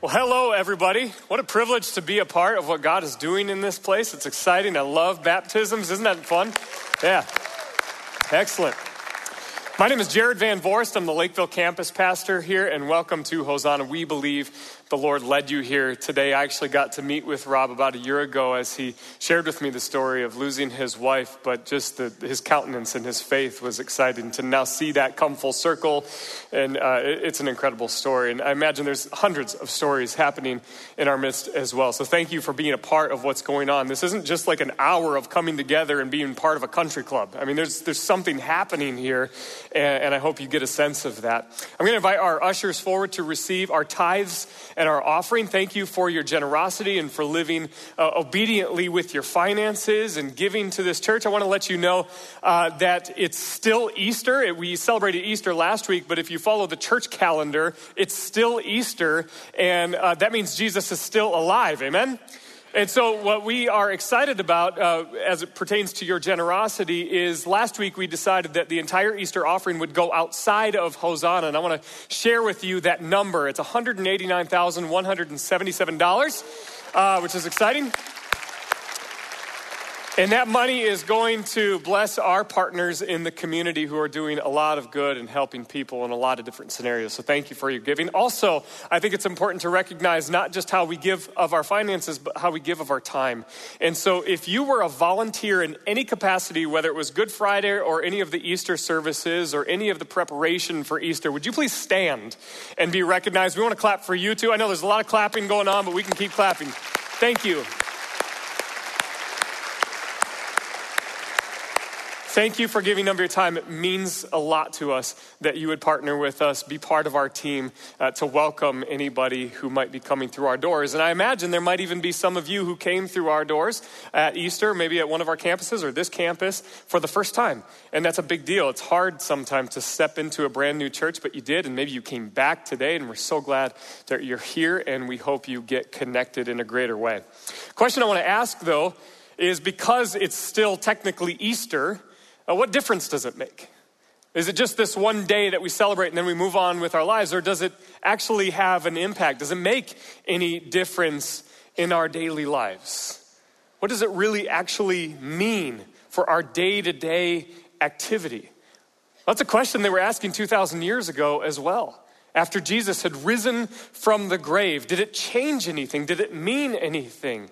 Well, hello, everybody. What a privilege to be a part of what God is doing in this place. It's exciting. I love baptisms. Isn't that fun? Yeah. Excellent. My name is Jared Van Vorst. I'm the Lakeville campus pastor here, and welcome to Hosanna. We believe the Lord led you here today. I actually got to meet with Rob about a year ago as he shared with me the story of losing his wife, but just the, his countenance and his faith was exciting to now see that come full circle. And uh, it, it's an incredible story. And I imagine there's hundreds of stories happening in our midst as well. So thank you for being a part of what's going on. This isn't just like an hour of coming together and being part of a country club. I mean, there's, there's something happening here, and, and I hope you get a sense of that. I'm going to invite our ushers forward to receive our tithes and our offering. Thank you for your generosity and for living uh, obediently with your finances and giving to this church. I want to let you know uh, that it's still Easter. We celebrated Easter last week, but if you follow the church calendar, it's still Easter, and uh, that means Jesus is still alive. Amen? And so, what we are excited about uh, as it pertains to your generosity is last week we decided that the entire Easter offering would go outside of Hosanna. And I want to share with you that number. It's $189,177, uh, which is exciting. And that money is going to bless our partners in the community who are doing a lot of good and helping people in a lot of different scenarios. So thank you for your giving. Also, I think it's important to recognize not just how we give of our finances, but how we give of our time. And so if you were a volunteer in any capacity, whether it was Good Friday or any of the Easter services or any of the preparation for Easter, would you please stand and be recognized? We want to clap for you too. I know there's a lot of clapping going on, but we can keep clapping. Thank you. Thank you for giving of your time. It means a lot to us that you would partner with us, be part of our team uh, to welcome anybody who might be coming through our doors. And I imagine there might even be some of you who came through our doors at Easter, maybe at one of our campuses or this campus for the first time. And that's a big deal. It's hard sometimes to step into a brand new church, but you did, and maybe you came back today, and we're so glad that you're here, and we hope you get connected in a greater way. Question I want to ask, though, is because it's still technically Easter, uh, what difference does it make? Is it just this one day that we celebrate and then we move on with our lives, or does it actually have an impact? Does it make any difference in our daily lives? What does it really actually mean for our day to day activity? That's a question they were asking 2,000 years ago as well. After Jesus had risen from the grave, did it change anything? Did it mean anything?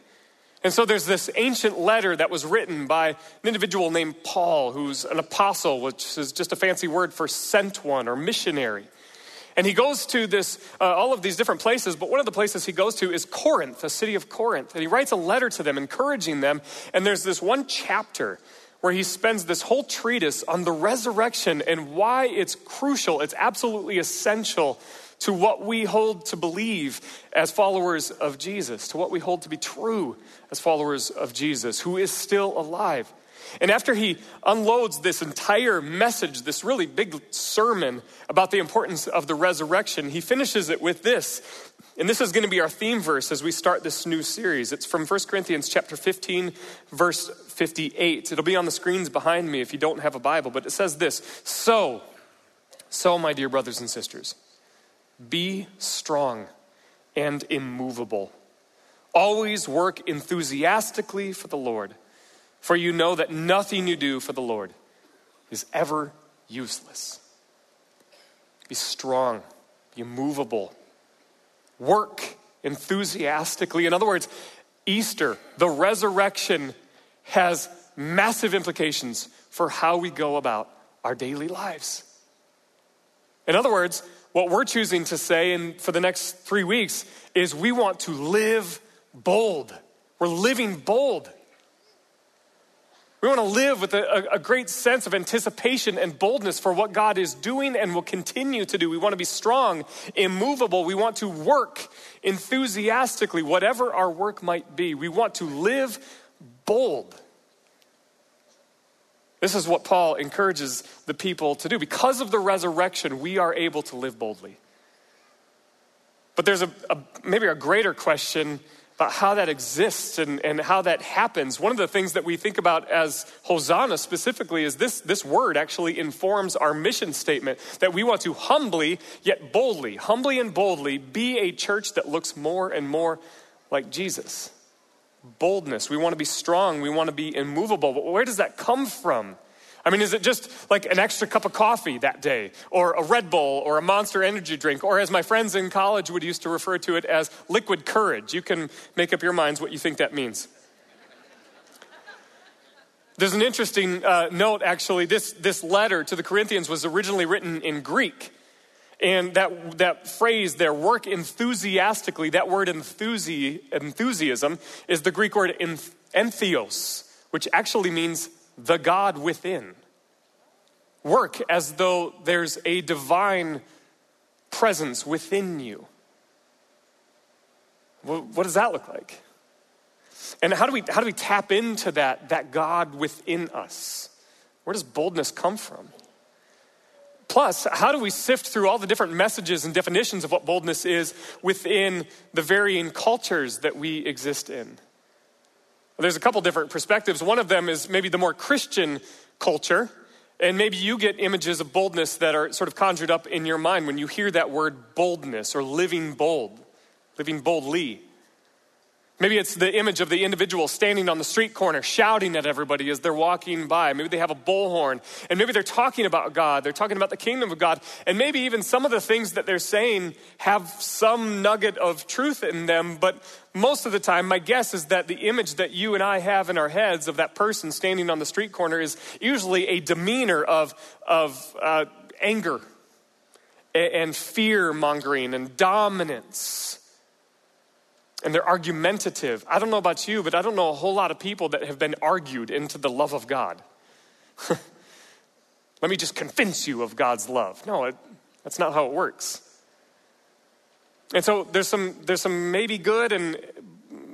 And so there's this ancient letter that was written by an individual named Paul, who's an apostle, which is just a fancy word for sent one or missionary. And he goes to this, uh, all of these different places, but one of the places he goes to is Corinth, the city of Corinth. And he writes a letter to them, encouraging them. And there's this one chapter where he spends this whole treatise on the resurrection and why it's crucial, it's absolutely essential to what we hold to believe as followers of Jesus, to what we hold to be true as followers of Jesus, who is still alive. And after he unloads this entire message, this really big sermon about the importance of the resurrection, he finishes it with this. And this is going to be our theme verse as we start this new series. It's from 1 Corinthians chapter 15 verse 58. It'll be on the screens behind me if you don't have a Bible, but it says this. So, so my dear brothers and sisters, be strong and immovable. Always work enthusiastically for the Lord, for you know that nothing you do for the Lord is ever useless. Be strong, be immovable. Work enthusiastically. In other words, Easter, the resurrection, has massive implications for how we go about our daily lives. In other words, what we're choosing to say in, for the next three weeks is we want to live bold. We're living bold. We want to live with a, a, great sense of anticipation and boldness for what God is doing and will continue to do. We want to be strong, immovable. We want to work enthusiastically, whatever our work might be. We want to live bold. This is what Paul encourages the people to do. Because of the resurrection, we are able to live boldly. But there's a, a maybe a greater question about how that exists and, and how that happens. One of the things that we think about as Hosanna specifically is this, this word actually informs our mission statement that we want to humbly yet boldly, humbly and boldly be a church that looks more and more like Jesus. Boldness. We want to be strong. We want to be immovable. But where does that come from? I mean, is it just like an extra cup of coffee that day, or a Red Bull, or a monster energy drink, or as my friends in college would used to refer to it as liquid courage? You can make up your minds what you think that means. There's an interesting uh, note, actually. This, this letter to the Corinthians was originally written in Greek. And that, that phrase there, work enthusiastically, that word enthusi, enthusiasm is the Greek word entheos, which actually means the God within. Work as though there's a divine presence within you. what does that look like? And how do we, how do we tap into that, that God within us? Where does boldness come from? Plus, how do we sift through all the different messages and definitions of what boldness is within the varying cultures that we exist in? There's a couple different perspectives. One of them is maybe the more Christian culture, and maybe you get images of boldness that are sort of conjured up in your mind when you hear that word boldness or living bold, living boldly. Maybe it's the image of the individual standing on the street corner shouting at everybody as they're walking by. Maybe they have a bullhorn and maybe they're talking about God. They're talking about the kingdom of God. And maybe even some of the things that they're saying have some nugget of truth in them. But most of the time, my guess is that the image that you and I have in our heads of that person standing on the street corner is usually a demeanor of, of uh, anger and fear mongering and dominance and they're argumentative. I don't know about you, but I don't know a whole lot of people that have been argued into the love of God. Let me just convince you of God's love. No, it, that's not how it works. And so there's some, there's some maybe good and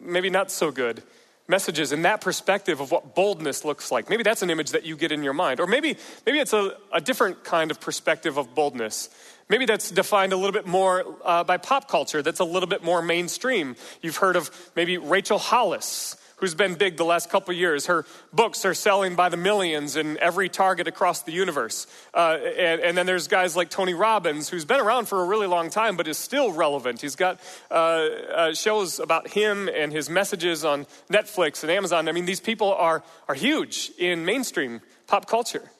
maybe not so good messages in that perspective of what boldness looks like. Maybe that's an image that you get in your mind. Or maybe, maybe it's a, a different kind of perspective of boldness. Maybe that's defined a little bit more uh, by pop culture, that's a little bit more mainstream. You've heard of maybe Rachel Hollis, who's been big the last couple years. Her books are selling by the millions in every target across the universe. Uh, and, and, then there's guys like Tony Robbins, who's been around for a really long time but is still relevant. He's got uh, uh, shows about him and his messages on Netflix and Amazon. I mean, these people are, are huge in mainstream pop culture.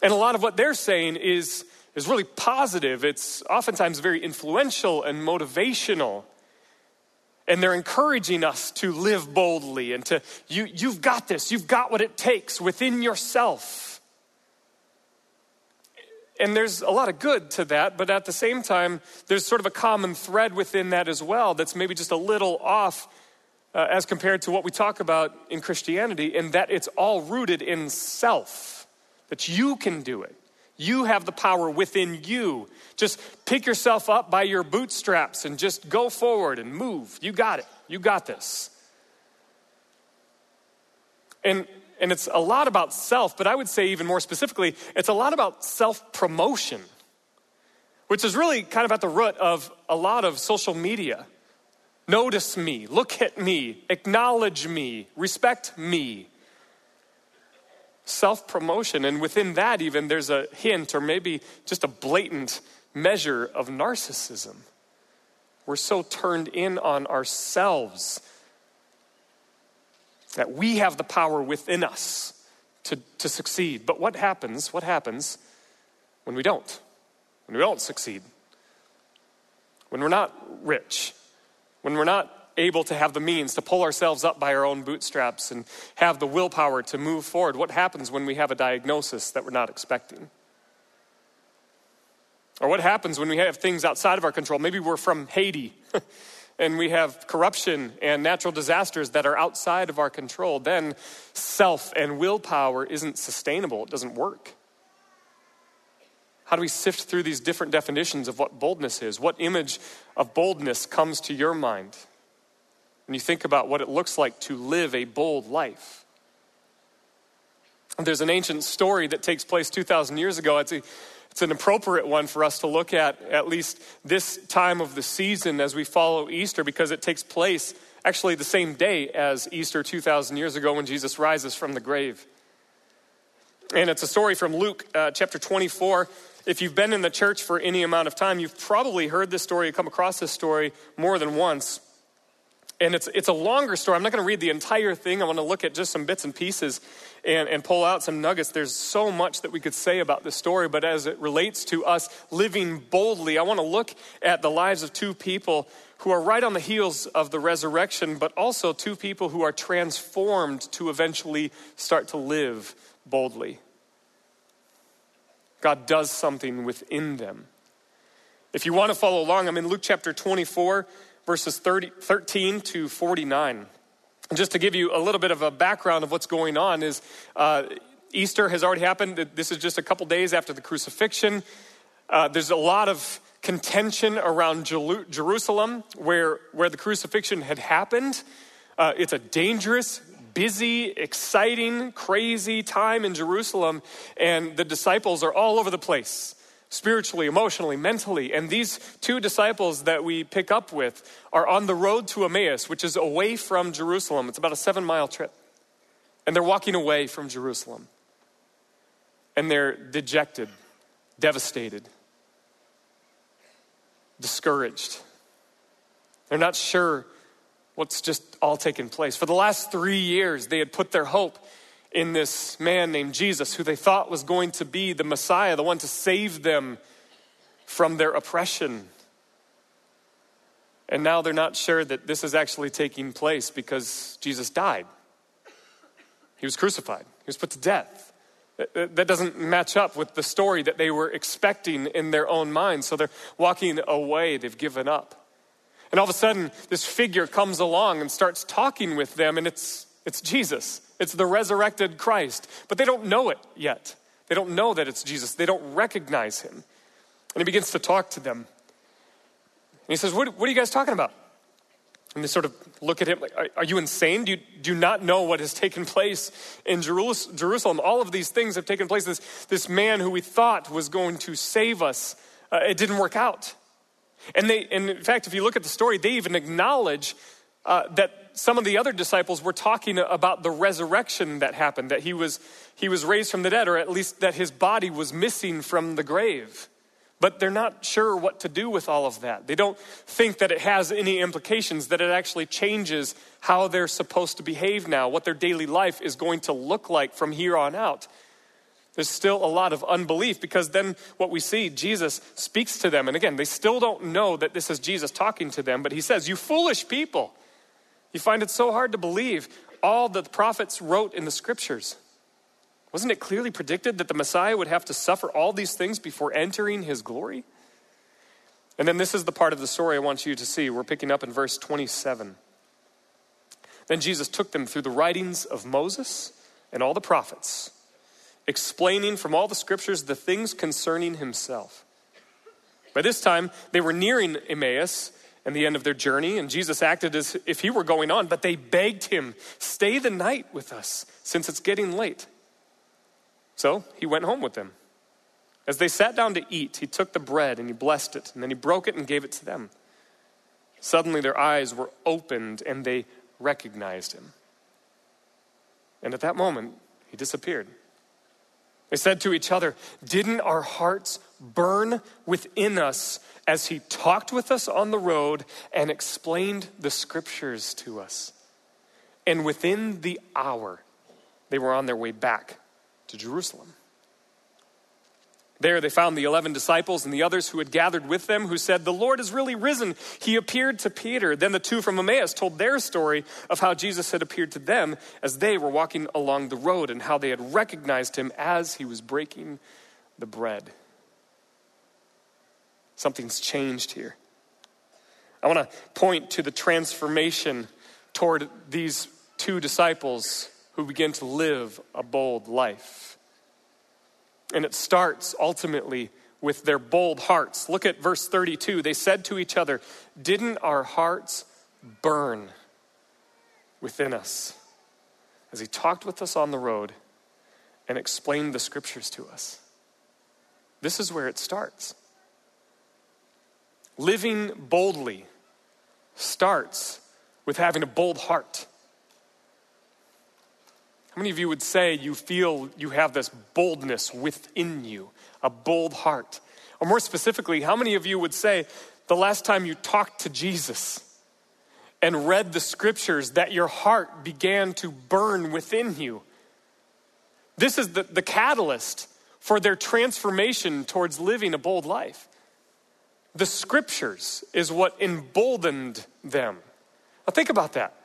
And a lot of what they're saying is is really positive. It's oftentimes very influential and motivational. And they're encouraging us to live boldly and to, you, you've got this, you've got what it takes within yourself. And there's a lot of good to that, but at the same time, there's sort of a common thread within that as well that's maybe just a little off uh, as compared to what we talk about in Christianity, in that it's all rooted in self, that you can do it. You have the power within you. Just pick yourself up by your bootstraps and just go forward and move. You got it. You got this. And, and it's a lot about self, but I would say even more specifically, it's a lot about self promotion, which is really kind of at the root of a lot of social media. Notice me, look at me, acknowledge me, respect me self promotion. And within that, even, there's a hint or maybe just a blatant measure of narcissism. We're so turned in on ourselves that we have the power within us to, to succeed. But what happens? What happens when we don't? When we don't succeed? When we're not rich? When we're not able to have the means to pull ourselves up by our own bootstraps and have the willpower to move forward, what happens when we have a diagnosis that we're not expecting? Or what happens when we have things outside of our control? Maybe we're from Haiti and we have corruption and natural disasters that are outside of our control. Then self and willpower isn't sustainable, it doesn't work. How do we sift through these different definitions of what boldness is? What image of boldness comes to your mind? When you think about what it looks like to live a bold life. There's an ancient story that takes place 2,000 years ago. It's a, it's an appropriate one for us to look at, at least this time of the season as we follow Easter, because it takes place actually the same day as Easter 2,000 years ago when Jesus rises from the grave. And it's a story from Luke uh, chapter 24. If you've been in the church for any amount of time, you've probably heard this story, come across this story more than once. And it's, it's a longer story. I'm not going to read the entire thing. I want to look at just some bits and pieces and, and pull out some nuggets. There's so much that we could say about this story, but as it relates to us living boldly, I want to look at the lives of two people who are right on the heels of the resurrection, but also two people who are transformed to eventually start to live boldly. God does something within them. If you want to follow along, I'm in Luke chapter 24 verses 30, 13 to 49. And just to give you a little bit of a background of what's going on is uh, Easter has already happened. This is just a couple days after the crucifixion. Uh, there's a lot of contention around Jerusalem where, where the crucifixion had happened. Uh, it's a dangerous, busy, exciting, crazy time in Jerusalem, and the disciples are all over the place spiritually, emotionally, mentally. And these two disciples that we pick up with are on the road to Emmaus, which is away from Jerusalem. It's about a seven mile trip. And they're walking away from Jerusalem. And they're dejected, devastated, discouraged. They're not sure what's just all taken place. For the last three years, they had put their hope in this man named Jesus, who they thought was going to be the Messiah, the one to save them from their oppression. And now they're not sure that this is actually taking place because Jesus died. He was crucified, he was put to death. That doesn't match up with the story that they were expecting in their own minds. So they're walking away, they've given up. And all of a sudden, this figure comes along and starts talking with them, and it's, it's Jesus. It's the resurrected Christ. But they don't know it yet. They don't know that it's Jesus. They don't recognize him. And he begins to talk to them. And he says, What, what are you guys talking about? And they sort of look at him like, Are, are you insane? Do you, do you not know what has taken place in Jerusalem? All of these things have taken place. This, this man who we thought was going to save us, uh, it didn't work out. And, they, and in fact, if you look at the story, they even acknowledge uh, that some of the other disciples were talking about the resurrection that happened, that he was, he was raised from the dead, or at least that his body was missing from the grave. But they're not sure what to do with all of that. They don't think that it has any implications, that it actually changes how they're supposed to behave now, what their daily life is going to look like from here on out. There's still a lot of unbelief because then what we see, Jesus speaks to them. And again, they still don't know that this is Jesus talking to them, but he says, You foolish people. You find it so hard to believe all that the prophets wrote in the scriptures. Wasn't it clearly predicted that the Messiah would have to suffer all these things before entering his glory? And then this is the part of the story I want you to see. We're picking up in verse 27. Then Jesus took them through the writings of Moses and all the prophets, explaining from all the scriptures the things concerning himself. By this time, they were nearing Emmaus and the end of their journey, and Jesus acted as if he were going on, but they begged him, Stay the night with us, since it's getting late. So he went home with them. As they sat down to eat, he took the bread and he blessed it, and then he broke it and gave it to them. Suddenly their eyes were opened and they recognized him. And at that moment, he disappeared. They said to each other, Didn't our hearts burn within us as he talked with us on the road and explained the scriptures to us? And within the hour, they were on their way back to Jerusalem. There they found the 11 disciples and the others who had gathered with them, who said, The Lord is really risen. He appeared to Peter. Then the two from Emmaus told their story of how Jesus had appeared to them as they were walking along the road and how they had recognized him as he was breaking the bread. Something's changed here. I want to point to the transformation toward these two disciples who begin to live a bold life. And it starts ultimately with their bold hearts. Look at verse 32. They said to each other, Didn't our hearts burn within us as he talked with us on the road and explained the scriptures to us? This is where it starts. Living boldly starts with having a bold heart. How many of you would say you feel you have this boldness within you, a bold heart? Or more specifically, how many of you would say the last time you talked to Jesus and read the scriptures that your heart began to burn within you? This is the, the catalyst for their transformation towards living a bold life. The scriptures is what emboldened them. Now, think about that.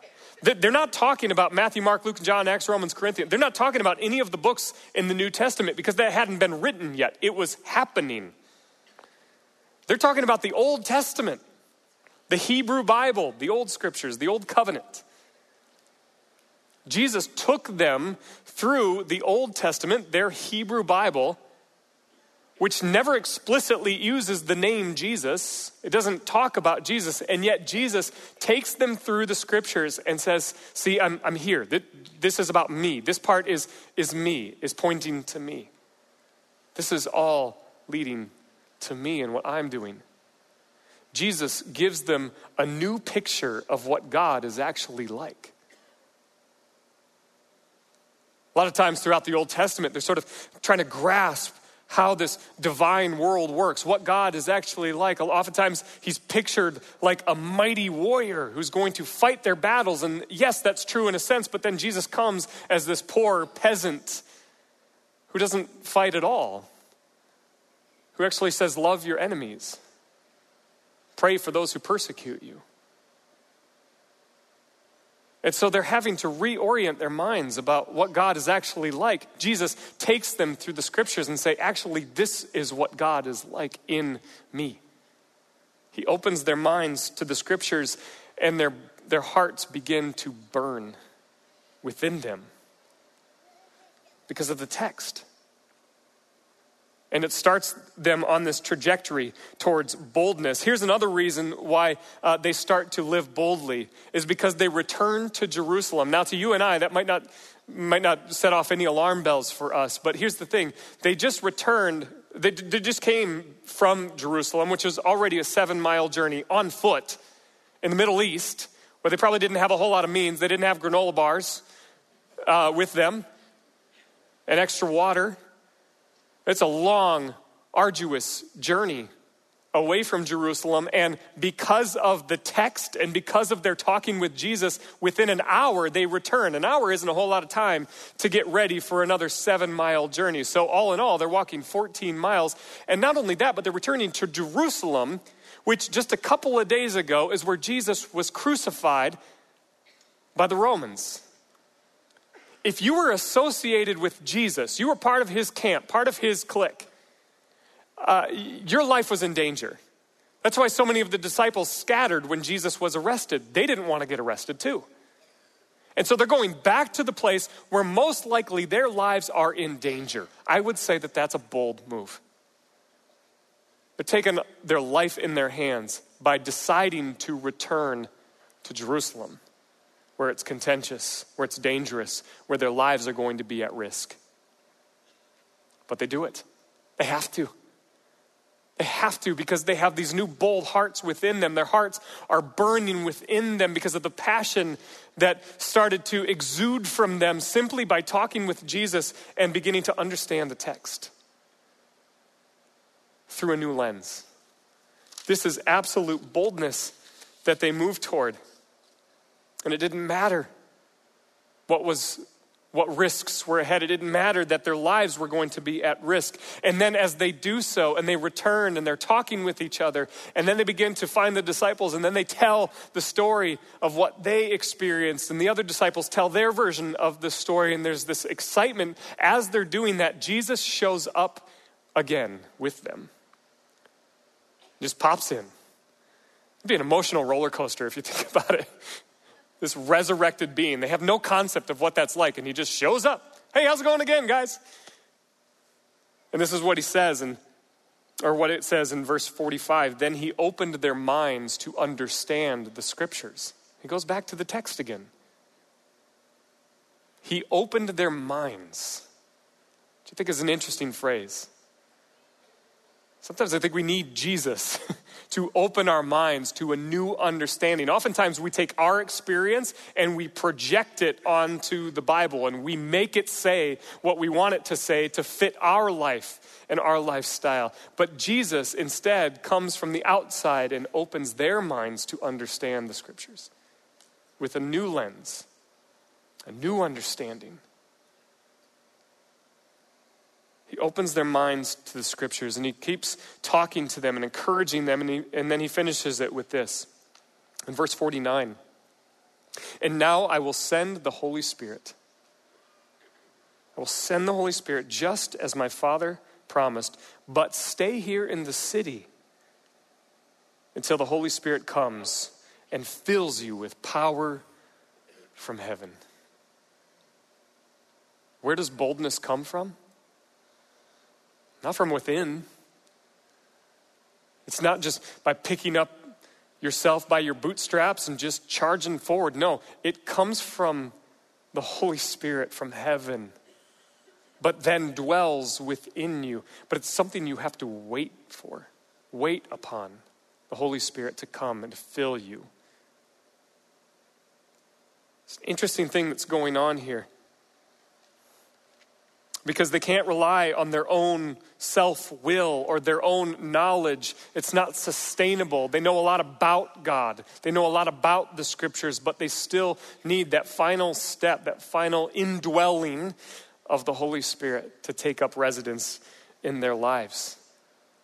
They're not talking about Matthew, Mark, Luke, John, Acts, Romans, Corinthians. They're not talking about any of the books in the New Testament because that hadn't been written yet. It was happening. They're talking about the Old Testament, the Hebrew Bible, the Old Scriptures, the Old Covenant. Jesus took them through the Old Testament, their Hebrew Bible, which never explicitly uses the name Jesus. It doesn't talk about Jesus, and yet Jesus takes them through the scriptures and says, See, I'm, I'm here. This is about me. This part is, is me, is pointing to me. This is all leading to me and what I'm doing. Jesus gives them a new picture of what God is actually like. A lot of times throughout the Old Testament, they're sort of trying to grasp how this divine world works, what God is actually like. Oftentimes, he's pictured like a mighty warrior who's going to fight their battles. And yes, that's true in a sense, but then Jesus comes as this poor peasant who doesn't fight at all, who actually says, Love your enemies, pray for those who persecute you. And so they're having to reorient their minds about what God is actually like. Jesus takes them through the scriptures and say, actually, this is what God is like in me. He opens their minds to the scriptures and their, their hearts begin to burn within them because of the text. And it starts them on this trajectory towards boldness. Here's another reason why uh, they start to live boldly is because they return to Jerusalem. Now, to you and I, that might not, might not set off any alarm bells for us, but here's the thing they just returned, they, they just came from Jerusalem, which is already a seven mile journey on foot in the Middle East, where they probably didn't have a whole lot of means. They didn't have granola bars uh, with them and extra water. It's a long, arduous journey away from Jerusalem. And because of the text and because of their talking with Jesus, within an hour they return. An hour isn't a whole lot of time to get ready for another seven mile journey. So, all in all, they're walking 14 miles. And not only that, but they're returning to Jerusalem, which just a couple of days ago is where Jesus was crucified by the Romans if you were associated with Jesus, you were part of his camp, part of his clique, uh, your life was in danger. That's why so many of the disciples scattered when Jesus was arrested. They didn't want to get arrested too. And so they're going back to the place where most likely their lives are in danger. I would say that that's a bold move. They're taking their life in their hands by deciding to return to Jerusalem where it's contentious, where it's dangerous, where their lives are going to be at risk. But they do it. They have to. They have to because they have these new bold hearts within them. Their hearts are burning within them because of the passion that started to exude from them simply by talking with Jesus and beginning to understand the text through a new lens. This is absolute boldness that they move toward. And it didn't matter what was what risks were ahead. It didn't matter that their lives were going to be at risk. And then as they do so and they return and they're talking with each other, and then they begin to find the disciples, and then they tell the story of what they experienced, and the other disciples tell their version of the story, and there's this excitement as they're doing that. Jesus shows up again with them. Just pops in. It'd be an emotional roller coaster if you think about it this resurrected being. They have no concept of what that's like, and he just shows up. Hey, how's it going again, guys? And this is what he says, and or what it says in verse 45 then he opened their minds to understand the scriptures. He goes back to the text again. He opened their minds, which I think is an interesting phrase. Sometimes I think we need Jesus to open our minds to a new understanding. Oftentimes we take our experience and we project it onto the Bible and we make it say what we want it to say to fit our life and our lifestyle. But Jesus instead comes from the outside and opens their minds to understand the scriptures with a new lens, a new understanding. He opens their minds to the scriptures and he keeps talking to them and encouraging them. And, he, and then he finishes it with this in verse 49 And now I will send the Holy Spirit. I will send the Holy Spirit just as my Father promised, but stay here in the city until the Holy Spirit comes and fills you with power from heaven. Where does boldness come from? Not from within. It's not just by picking up yourself by your bootstraps and just charging forward. No, it comes from the Holy Spirit from heaven, but then dwells within you. But it's something you have to wait for, wait upon the Holy Spirit to come and fill you. It's an interesting thing that's going on here because they can't rely on their own self will or their own knowledge. It's not sustainable. They know a lot about God, they know a lot about the scriptures, but they still need that final step, that final indwelling of the Holy Spirit to take up residence in their lives.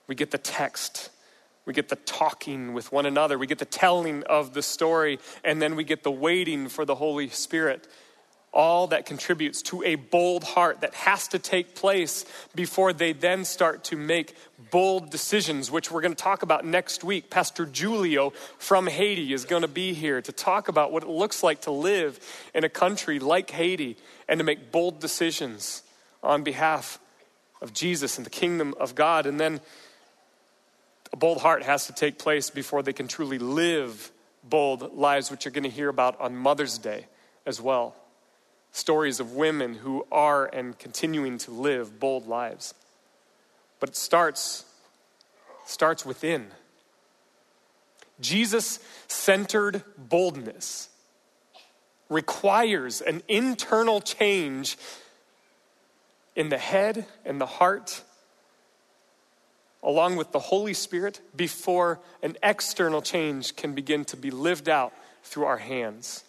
We get the text. We get the talking with one another. We get the telling of the story. And then we get the waiting for the Holy Spirit all that contributes to a bold heart that has to take place before they then start to make bold decisions, which we're going to talk about next week. Pastor Julio from Haiti is going to be here to talk about what it looks like to live in a country like Haiti and to make bold decisions on behalf of Jesus and the kingdom of God. And then a bold heart has to take place before they can truly live bold lives, which you're going to hear about on Mother's Day as well stories of women who are and continuing to live bold lives. But it starts starts within. Jesus centered boldness requires an internal change in the head and the heart, along with the Holy Spirit, before an external change can begin to be lived out through our hands.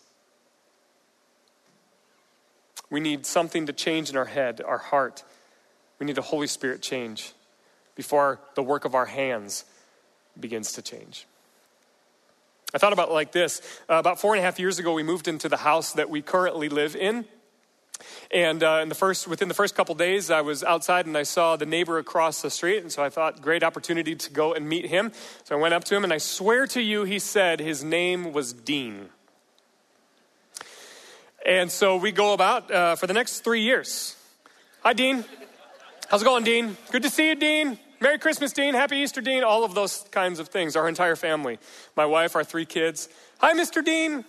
We need something to change in our head, our heart. We need a Holy Spirit change before the work of our hands begins to change. I thought about it like this. Uh, about four and a half years ago, we moved into the house that we currently live in. And uh, in the first, within the first couple days, I was outside and I saw the neighbor across the street. And so I thought, great opportunity to go and meet him. So I went up to him and I swear to you, he said his name was Dean. And so we go about uh, for the next three years. Hi, Dean. How's it going, Dean? Good to see you, Dean. Merry Christmas, Dean. Happy Easter, Dean. All of those kinds of things. Our entire family. My wife, our three kids. Hi, Mr. Dean.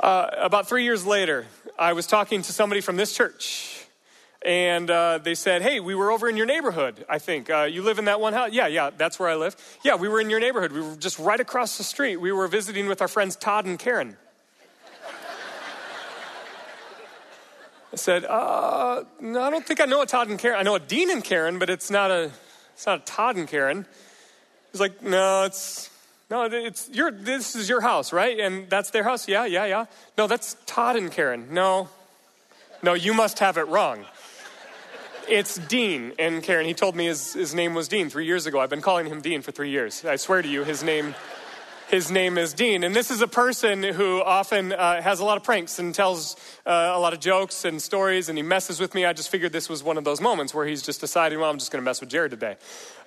Uh, about three years later, I was talking to somebody from this church. And uh, they said, Hey, we were over in your neighborhood, I think. Uh, you live in that one house? Yeah, yeah, that's where I live. Yeah, we were in your neighborhood. We were just right across the street. We were visiting with our friends Todd and Karen. I said, uh, no, I don't think I know a Todd and Karen. I know a Dean and Karen, but it's not a, it's not a Todd and Karen. He's like, no, it's, no, it's your, this is your house, right? And that's their house? Yeah, yeah, yeah. No, that's Todd and Karen. No, no, you must have it wrong. It's Dean and Karen. He told me his, his name was Dean three years ago. I've been calling him Dean for three years. I swear to you, his name his name is Dean. And this is a person who often uh, has a lot of pranks and tells uh, a lot of jokes and stories, and he messes with me. I just figured this was one of those moments where he's just deciding, well, I'm just going to mess with Jared today.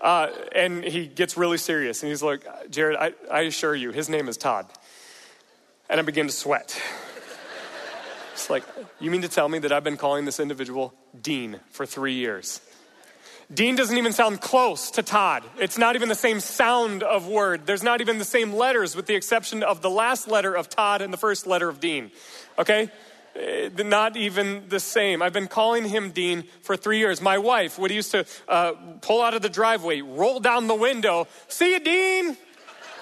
Uh, and he gets really serious, and he's like, Jared, I, I assure you, his name is Todd. And I begin to sweat. it's like, you mean to tell me that I've been calling this individual Dean for three years? Dean doesn't even sound close to Todd. It's not even the same sound of word. There's not even the same letters, with the exception of the last letter of Todd and the first letter of Dean. Okay? Uh, not even the same. I've been calling him Dean for three years. My wife would used to uh, pull out of the driveway, roll down the window, see you, Dean.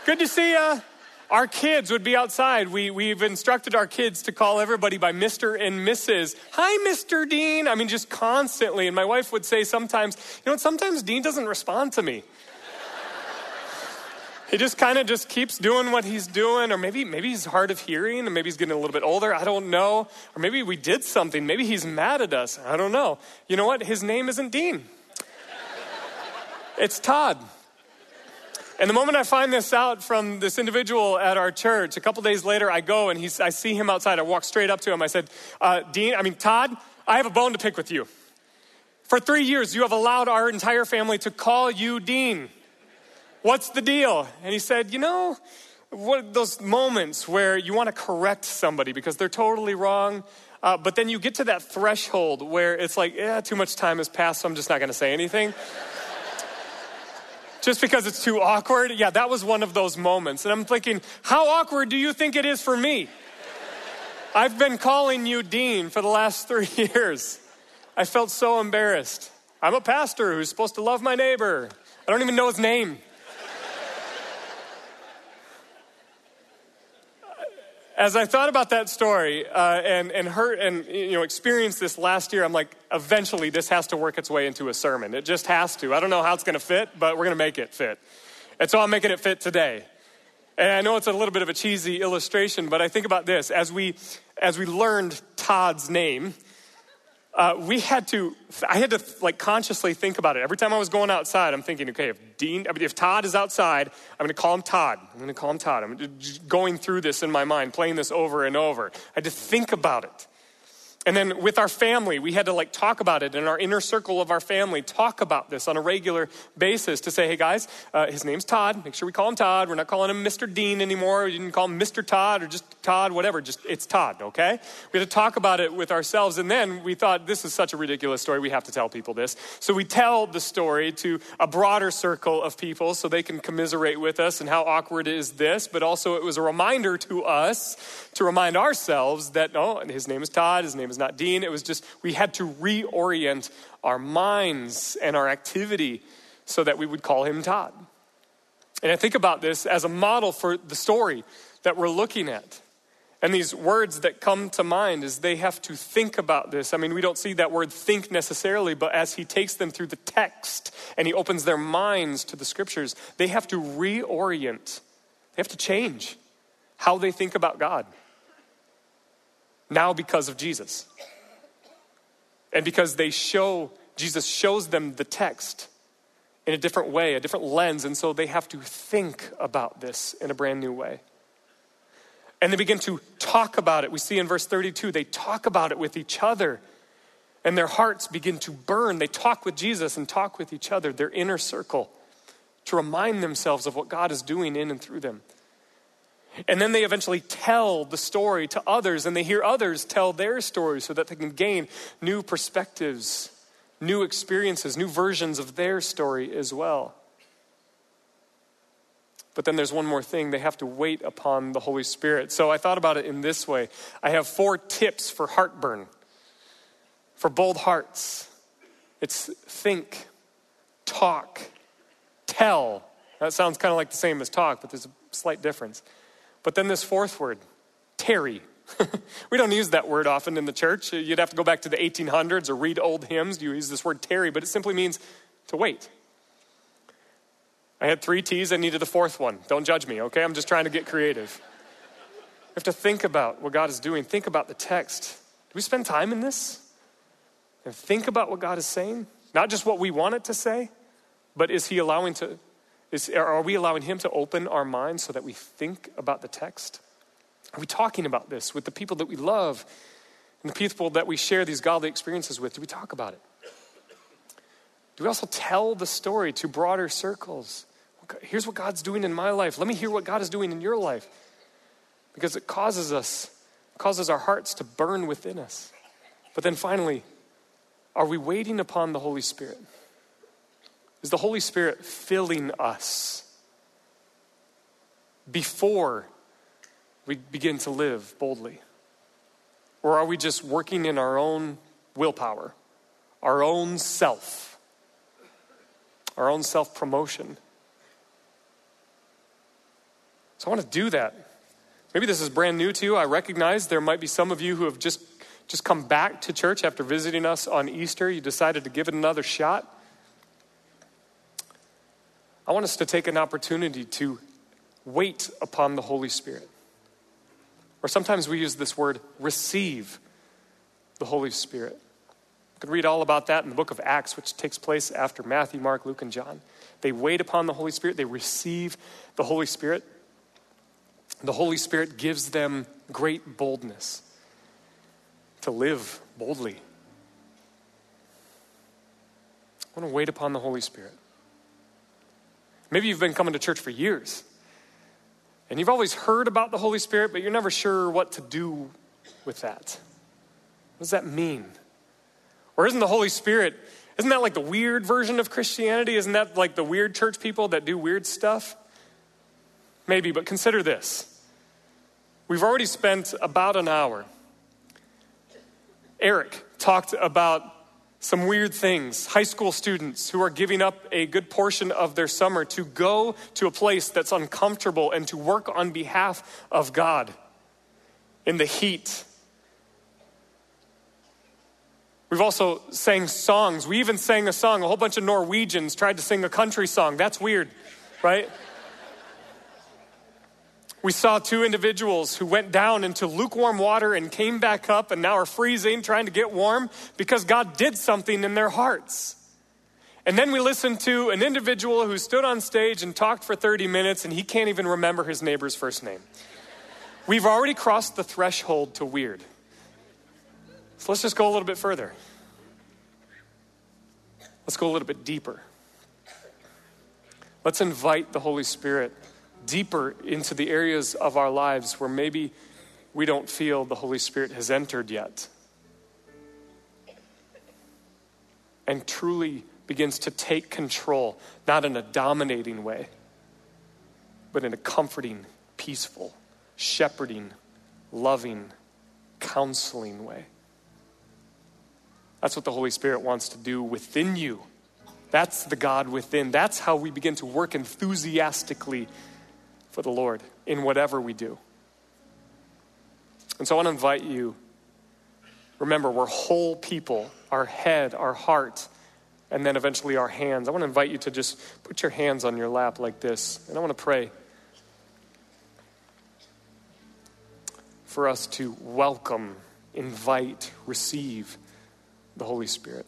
Good to see you. Our kids would be outside. We, we've instructed our kids to call everybody by Mr. and Mrs. Hi, Mr. Dean. I mean, just constantly. And my wife would say sometimes, you know what, sometimes Dean doesn't respond to me he just kind of just keeps doing what he's doing or maybe maybe he's hard of hearing and maybe he's getting a little bit older i don't know or maybe we did something maybe he's mad at us i don't know you know what his name isn't dean it's todd and the moment i find this out from this individual at our church a couple days later i go and he's, i see him outside i walk straight up to him i said uh, dean i mean todd i have a bone to pick with you for three years you have allowed our entire family to call you dean What's the deal? And he said, You know, what those moments where you want to correct somebody because they're totally wrong, uh, but then you get to that threshold where it's like, yeah, too much time has passed, so I'm just not going to say anything. Just because it's too awkward. Yeah, that was one of those moments. And I'm thinking, how awkward do you think it is for me? I've been calling you Dean for the last three years. I felt so embarrassed. I'm a pastor who's supposed to love my neighbor. I don't even know his name. As I thought about that story uh, and, and heard and you know experienced this last year, I'm like, eventually this has to work its way into a sermon. It just has to. I don't know how it's going to fit, but we're going to make it fit. And so I'm making it fit today. And I know it's a little bit of a cheesy illustration, but I think about this as we as we learned Todd's name uh, we had to, I had to like consciously think about it. Every time I was going outside, I'm thinking, okay, if Dean, if Todd is outside, I'm going to call him Todd. I'm going to call him Todd. I'm going through this in my mind, playing this over and over. I had to think about it. And then with our family, we had to like talk about it in our inner circle of our family, talk about this on a regular basis to say, hey guys, uh, his name's Todd. Make sure we call him Todd. We're not calling him Mr. Dean anymore. We didn't call him Mr. Todd or just Todd, whatever. Just it's Todd, okay? We had to talk about it with ourselves. And then we thought, this is such a ridiculous story. We have to tell people this. So we tell the story to a broader circle of people so they can commiserate with us and how awkward is this. But also, it was a reminder to us to remind ourselves that, oh, his name is Todd. His name is not Dean. It was just, we had to reorient our minds and our activity so that we would call him Todd. And I think about this as a model for the story that we're looking at. And these words that come to mind is they have to think about this. I mean, we don't see that word think necessarily, but as he takes them through the text and he opens their minds to the scriptures, they have to reorient. They have to change how they think about God. Now, because of Jesus. And because they show, Jesus shows them the text in a different way, a different lens, and so they have to think about this in a brand new way. And they begin to talk about it. We see in verse 32, they talk about it with each other, and their hearts begin to burn. They talk with Jesus and talk with each other, their inner circle, to remind themselves of what God is doing in and through them. And then they eventually tell the story to others, and they hear others tell their story so that they can gain new perspectives, new experiences, new versions of their story as well. But then there's one more thing they have to wait upon the Holy Spirit. So I thought about it in this way I have four tips for heartburn, for bold hearts. It's think, talk, tell. That sounds kind of like the same as talk, but there's a slight difference. But then this fourth word, tarry. we don't use that word often in the church. You'd have to go back to the 1800s or read old hymns. You use this word tarry, but it simply means to wait. I had three T's, I needed the fourth one. Don't judge me, okay? I'm just trying to get creative. We have to think about what God is doing, think about the text. Do we spend time in this? And think about what God is saying? Not just what we want it to say, but is He allowing to is, are we allowing Him to open our minds so that we think about the text? Are we talking about this with the people that we love and the people that we share these godly experiences with? Do we talk about it? Do we also tell the story to broader circles? Here's what God's doing in my life. Let me hear what God is doing in your life. Because it causes us, causes our hearts to burn within us. But then finally, are we waiting upon the Holy Spirit? Is the Holy Spirit filling us before we begin to live boldly? Or are we just working in our own willpower, our own self, our own self promotion? So I want to do that. Maybe this is brand new to you. I recognize there might be some of you who have just, just come back to church after visiting us on Easter. You decided to give it another shot. I want us to take an opportunity to wait upon the Holy Spirit. Or sometimes we use this word receive the Holy Spirit. You can read all about that in the book of Acts, which takes place after Matthew, Mark, Luke, and John. They wait upon the Holy Spirit, they receive the Holy Spirit. The Holy Spirit gives them great boldness to live boldly. I want to wait upon the Holy Spirit. Maybe you've been coming to church for years and you've always heard about the Holy Spirit, but you're never sure what to do with that. What does that mean? Or isn't the Holy Spirit, isn't that like the weird version of Christianity? Isn't that like the weird church people that do weird stuff? Maybe, but consider this. We've already spent about an hour. Eric talked about some weird things. High school students who are giving up a good portion of their summer to go to a place that's uncomfortable and to work on behalf of God in the heat. We've also sang songs. We even sang a song. A whole bunch of Norwegians tried to sing a country song. That's weird, right? We saw two individuals who went down into lukewarm water and came back up and now are freezing, trying to get warm because God did something in their hearts. And then we listened to an individual who stood on stage and talked for 30 minutes and he can't even remember his neighbor's first name. We've already crossed the threshold to weird. So let's just go a little bit further. Let's go a little bit deeper. Let's invite the Holy Spirit deeper into the areas of our lives where maybe we don't feel the Holy Spirit has entered yet. And truly begins to take control, not in a dominating way, but in a comforting, peaceful, shepherding, loving, counseling way. That's what the Holy Spirit wants to do within you. That's the God within. That's how we begin to work enthusiastically for the Lord in whatever we do. And so I want to invite you. Remember, we're whole people our head, our heart, and then eventually our hands. I want to invite you to just put your hands on your lap like this, and I want to pray for us to welcome, invite, receive the Holy Spirit.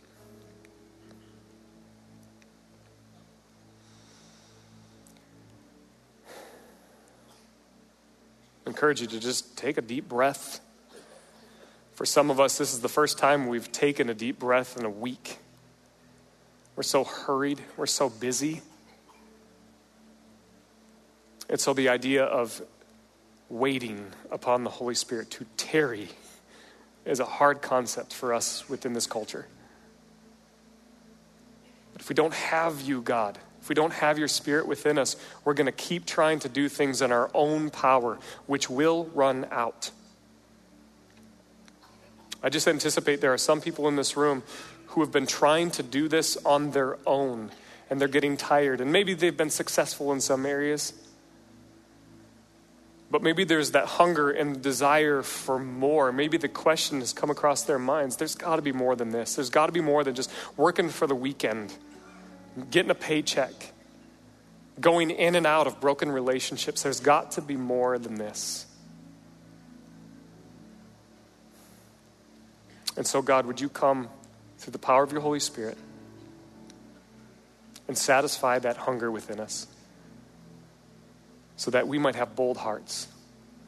Encourage you to just take a deep breath. For some of us, this is the first time we've taken a deep breath in a week. We're so hurried, we're so busy. And so the idea of waiting upon the Holy Spirit to tarry is a hard concept for us within this culture. But if we don't have you, God, if we don't have your spirit within us, we're going to keep trying to do things in our own power, which will run out. I just anticipate there are some people in this room who have been trying to do this on their own and they're getting tired. And maybe they've been successful in some areas. But maybe there's that hunger and desire for more. Maybe the question has come across their minds there's got to be more than this. There's got to be more than just working for the weekend getting a paycheck, going in and out of broken relationships. There's got to be more than this. And so, God, would you come through the power of your Holy Spirit and satisfy that hunger within us so that we might have bold hearts?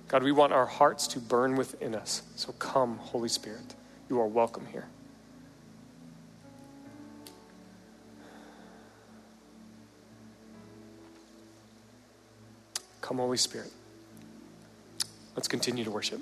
God, we want our hearts to burn within us. So come, Holy Spirit. You are welcome here. Come, Holy Spirit. Let's continue to worship.